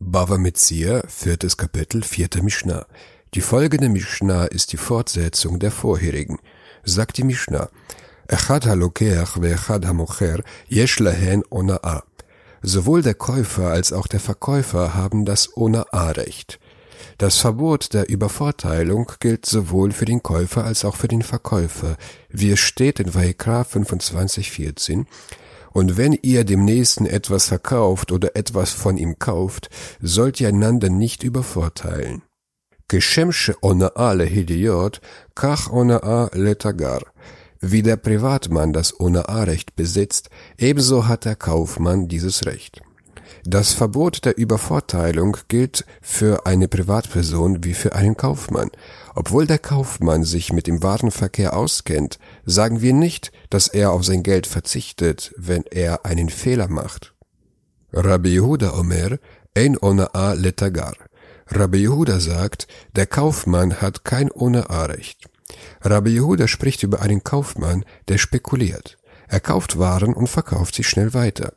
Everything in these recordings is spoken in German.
Bava Metzia, viertes Kapitel, vierte Mishnah. Die folgende Mishnah ist die Fortsetzung der vorherigen. Sagt die Mishnah, Echad halokeach veechad hamocher yesh lahen ona'a. Sowohl der Käufer als auch der Verkäufer haben das Ona'a-Recht. Das Verbot der Übervorteilung gilt sowohl für den Käufer als auch für den Verkäufer, wie es steht in Vayikra 25,14. Und wenn ihr dem Nächsten etwas verkauft oder etwas von ihm kauft, sollt ihr einander nicht übervorteilen. Geschemsche ona'a lehidiot, kach ona'a letagar. Wie der Privatmann das Ona'a-Recht besitzt, ebenso hat der Kaufmann dieses Recht. Das Verbot der Übervorteilung gilt für eine Privatperson wie für einen Kaufmann. Obwohl der Kaufmann sich mit dem Warenverkehr auskennt, sagen wir nicht, dass er auf sein Geld verzichtet, wenn er einen Fehler macht. Rabbi Yehuda Omer, ein Ona'a letagar. Rabbi Yehuda sagt, der Kaufmann hat kein Ona'a-Recht. Rabbi Yehuda spricht über einen Kaufmann, der spekuliert. Er kauft Waren und verkauft sie schnell weiter.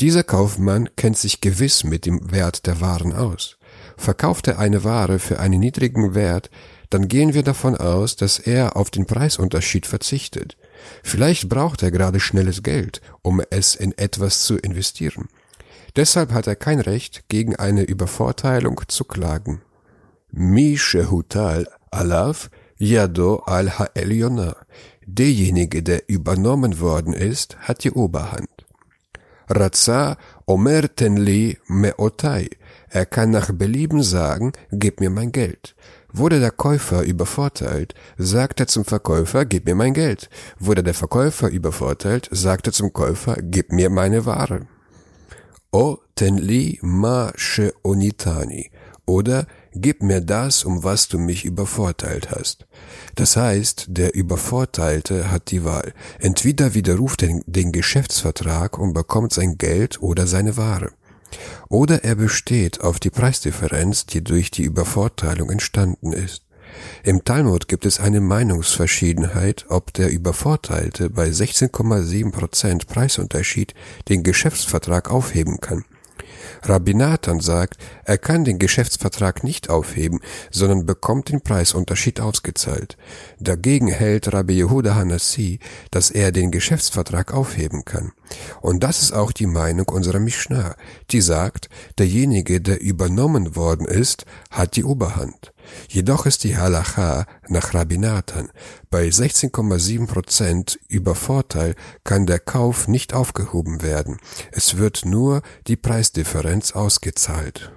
Dieser Kaufmann kennt sich gewiss mit dem Wert der Waren aus. Verkauft er eine Ware für einen niedrigen Wert, dann gehen wir davon aus, dass er auf den Preisunterschied verzichtet. Vielleicht braucht er gerade schnelles Geld, um es in etwas zu investieren. Deshalb hat er kein Recht, gegen eine Übervorteilung zu klagen. Mi shehutal alav yado al ha'elyona. Derjenige, der übernommen worden ist, hat die Oberhand. Raza omer tenli meotai. Er kann nach Belieben sagen, gib mir mein Geld. Wurde der Käufer übervorteilt, sagt er zum Verkäufer, gib mir mein Geld. Wurde der Verkäufer übervorteilt, sagt er zum Käufer, gib mir meine Ware. O tenli ma she onitani. Oder gib mir das, um was du mich übervorteilt hast. Das heißt, der Übervorteilte hat die Wahl. Entweder widerruft er den Geschäftsvertrag und bekommt sein Geld oder seine Ware. Oder er besteht auf die Preisdifferenz, die durch die Übervorteilung entstanden ist. Im Talmud gibt es eine Meinungsverschiedenheit, ob der Übervorteilte bei 16,7 Prozent Preisunterschied den Geschäftsvertrag aufheben kann. Rabbi Nathan sagt, er kann den Geschäftsvertrag nicht aufheben, sondern bekommt den Preisunterschied ausgezahlt. Dagegen hält Rabbi Yehuda Hanassi, dass er den Geschäftsvertrag aufheben kann. Und das ist auch die Meinung unserer Mishnah, die sagt, derjenige, der übernommen worden ist, hat die Oberhand. Jedoch ist die Halacha nach Rabbi bei 16,7 Prozent über Vorteil kann der Kauf nicht aufgehoben werden. Es wird nur die Preisdifferenz ausgezahlt.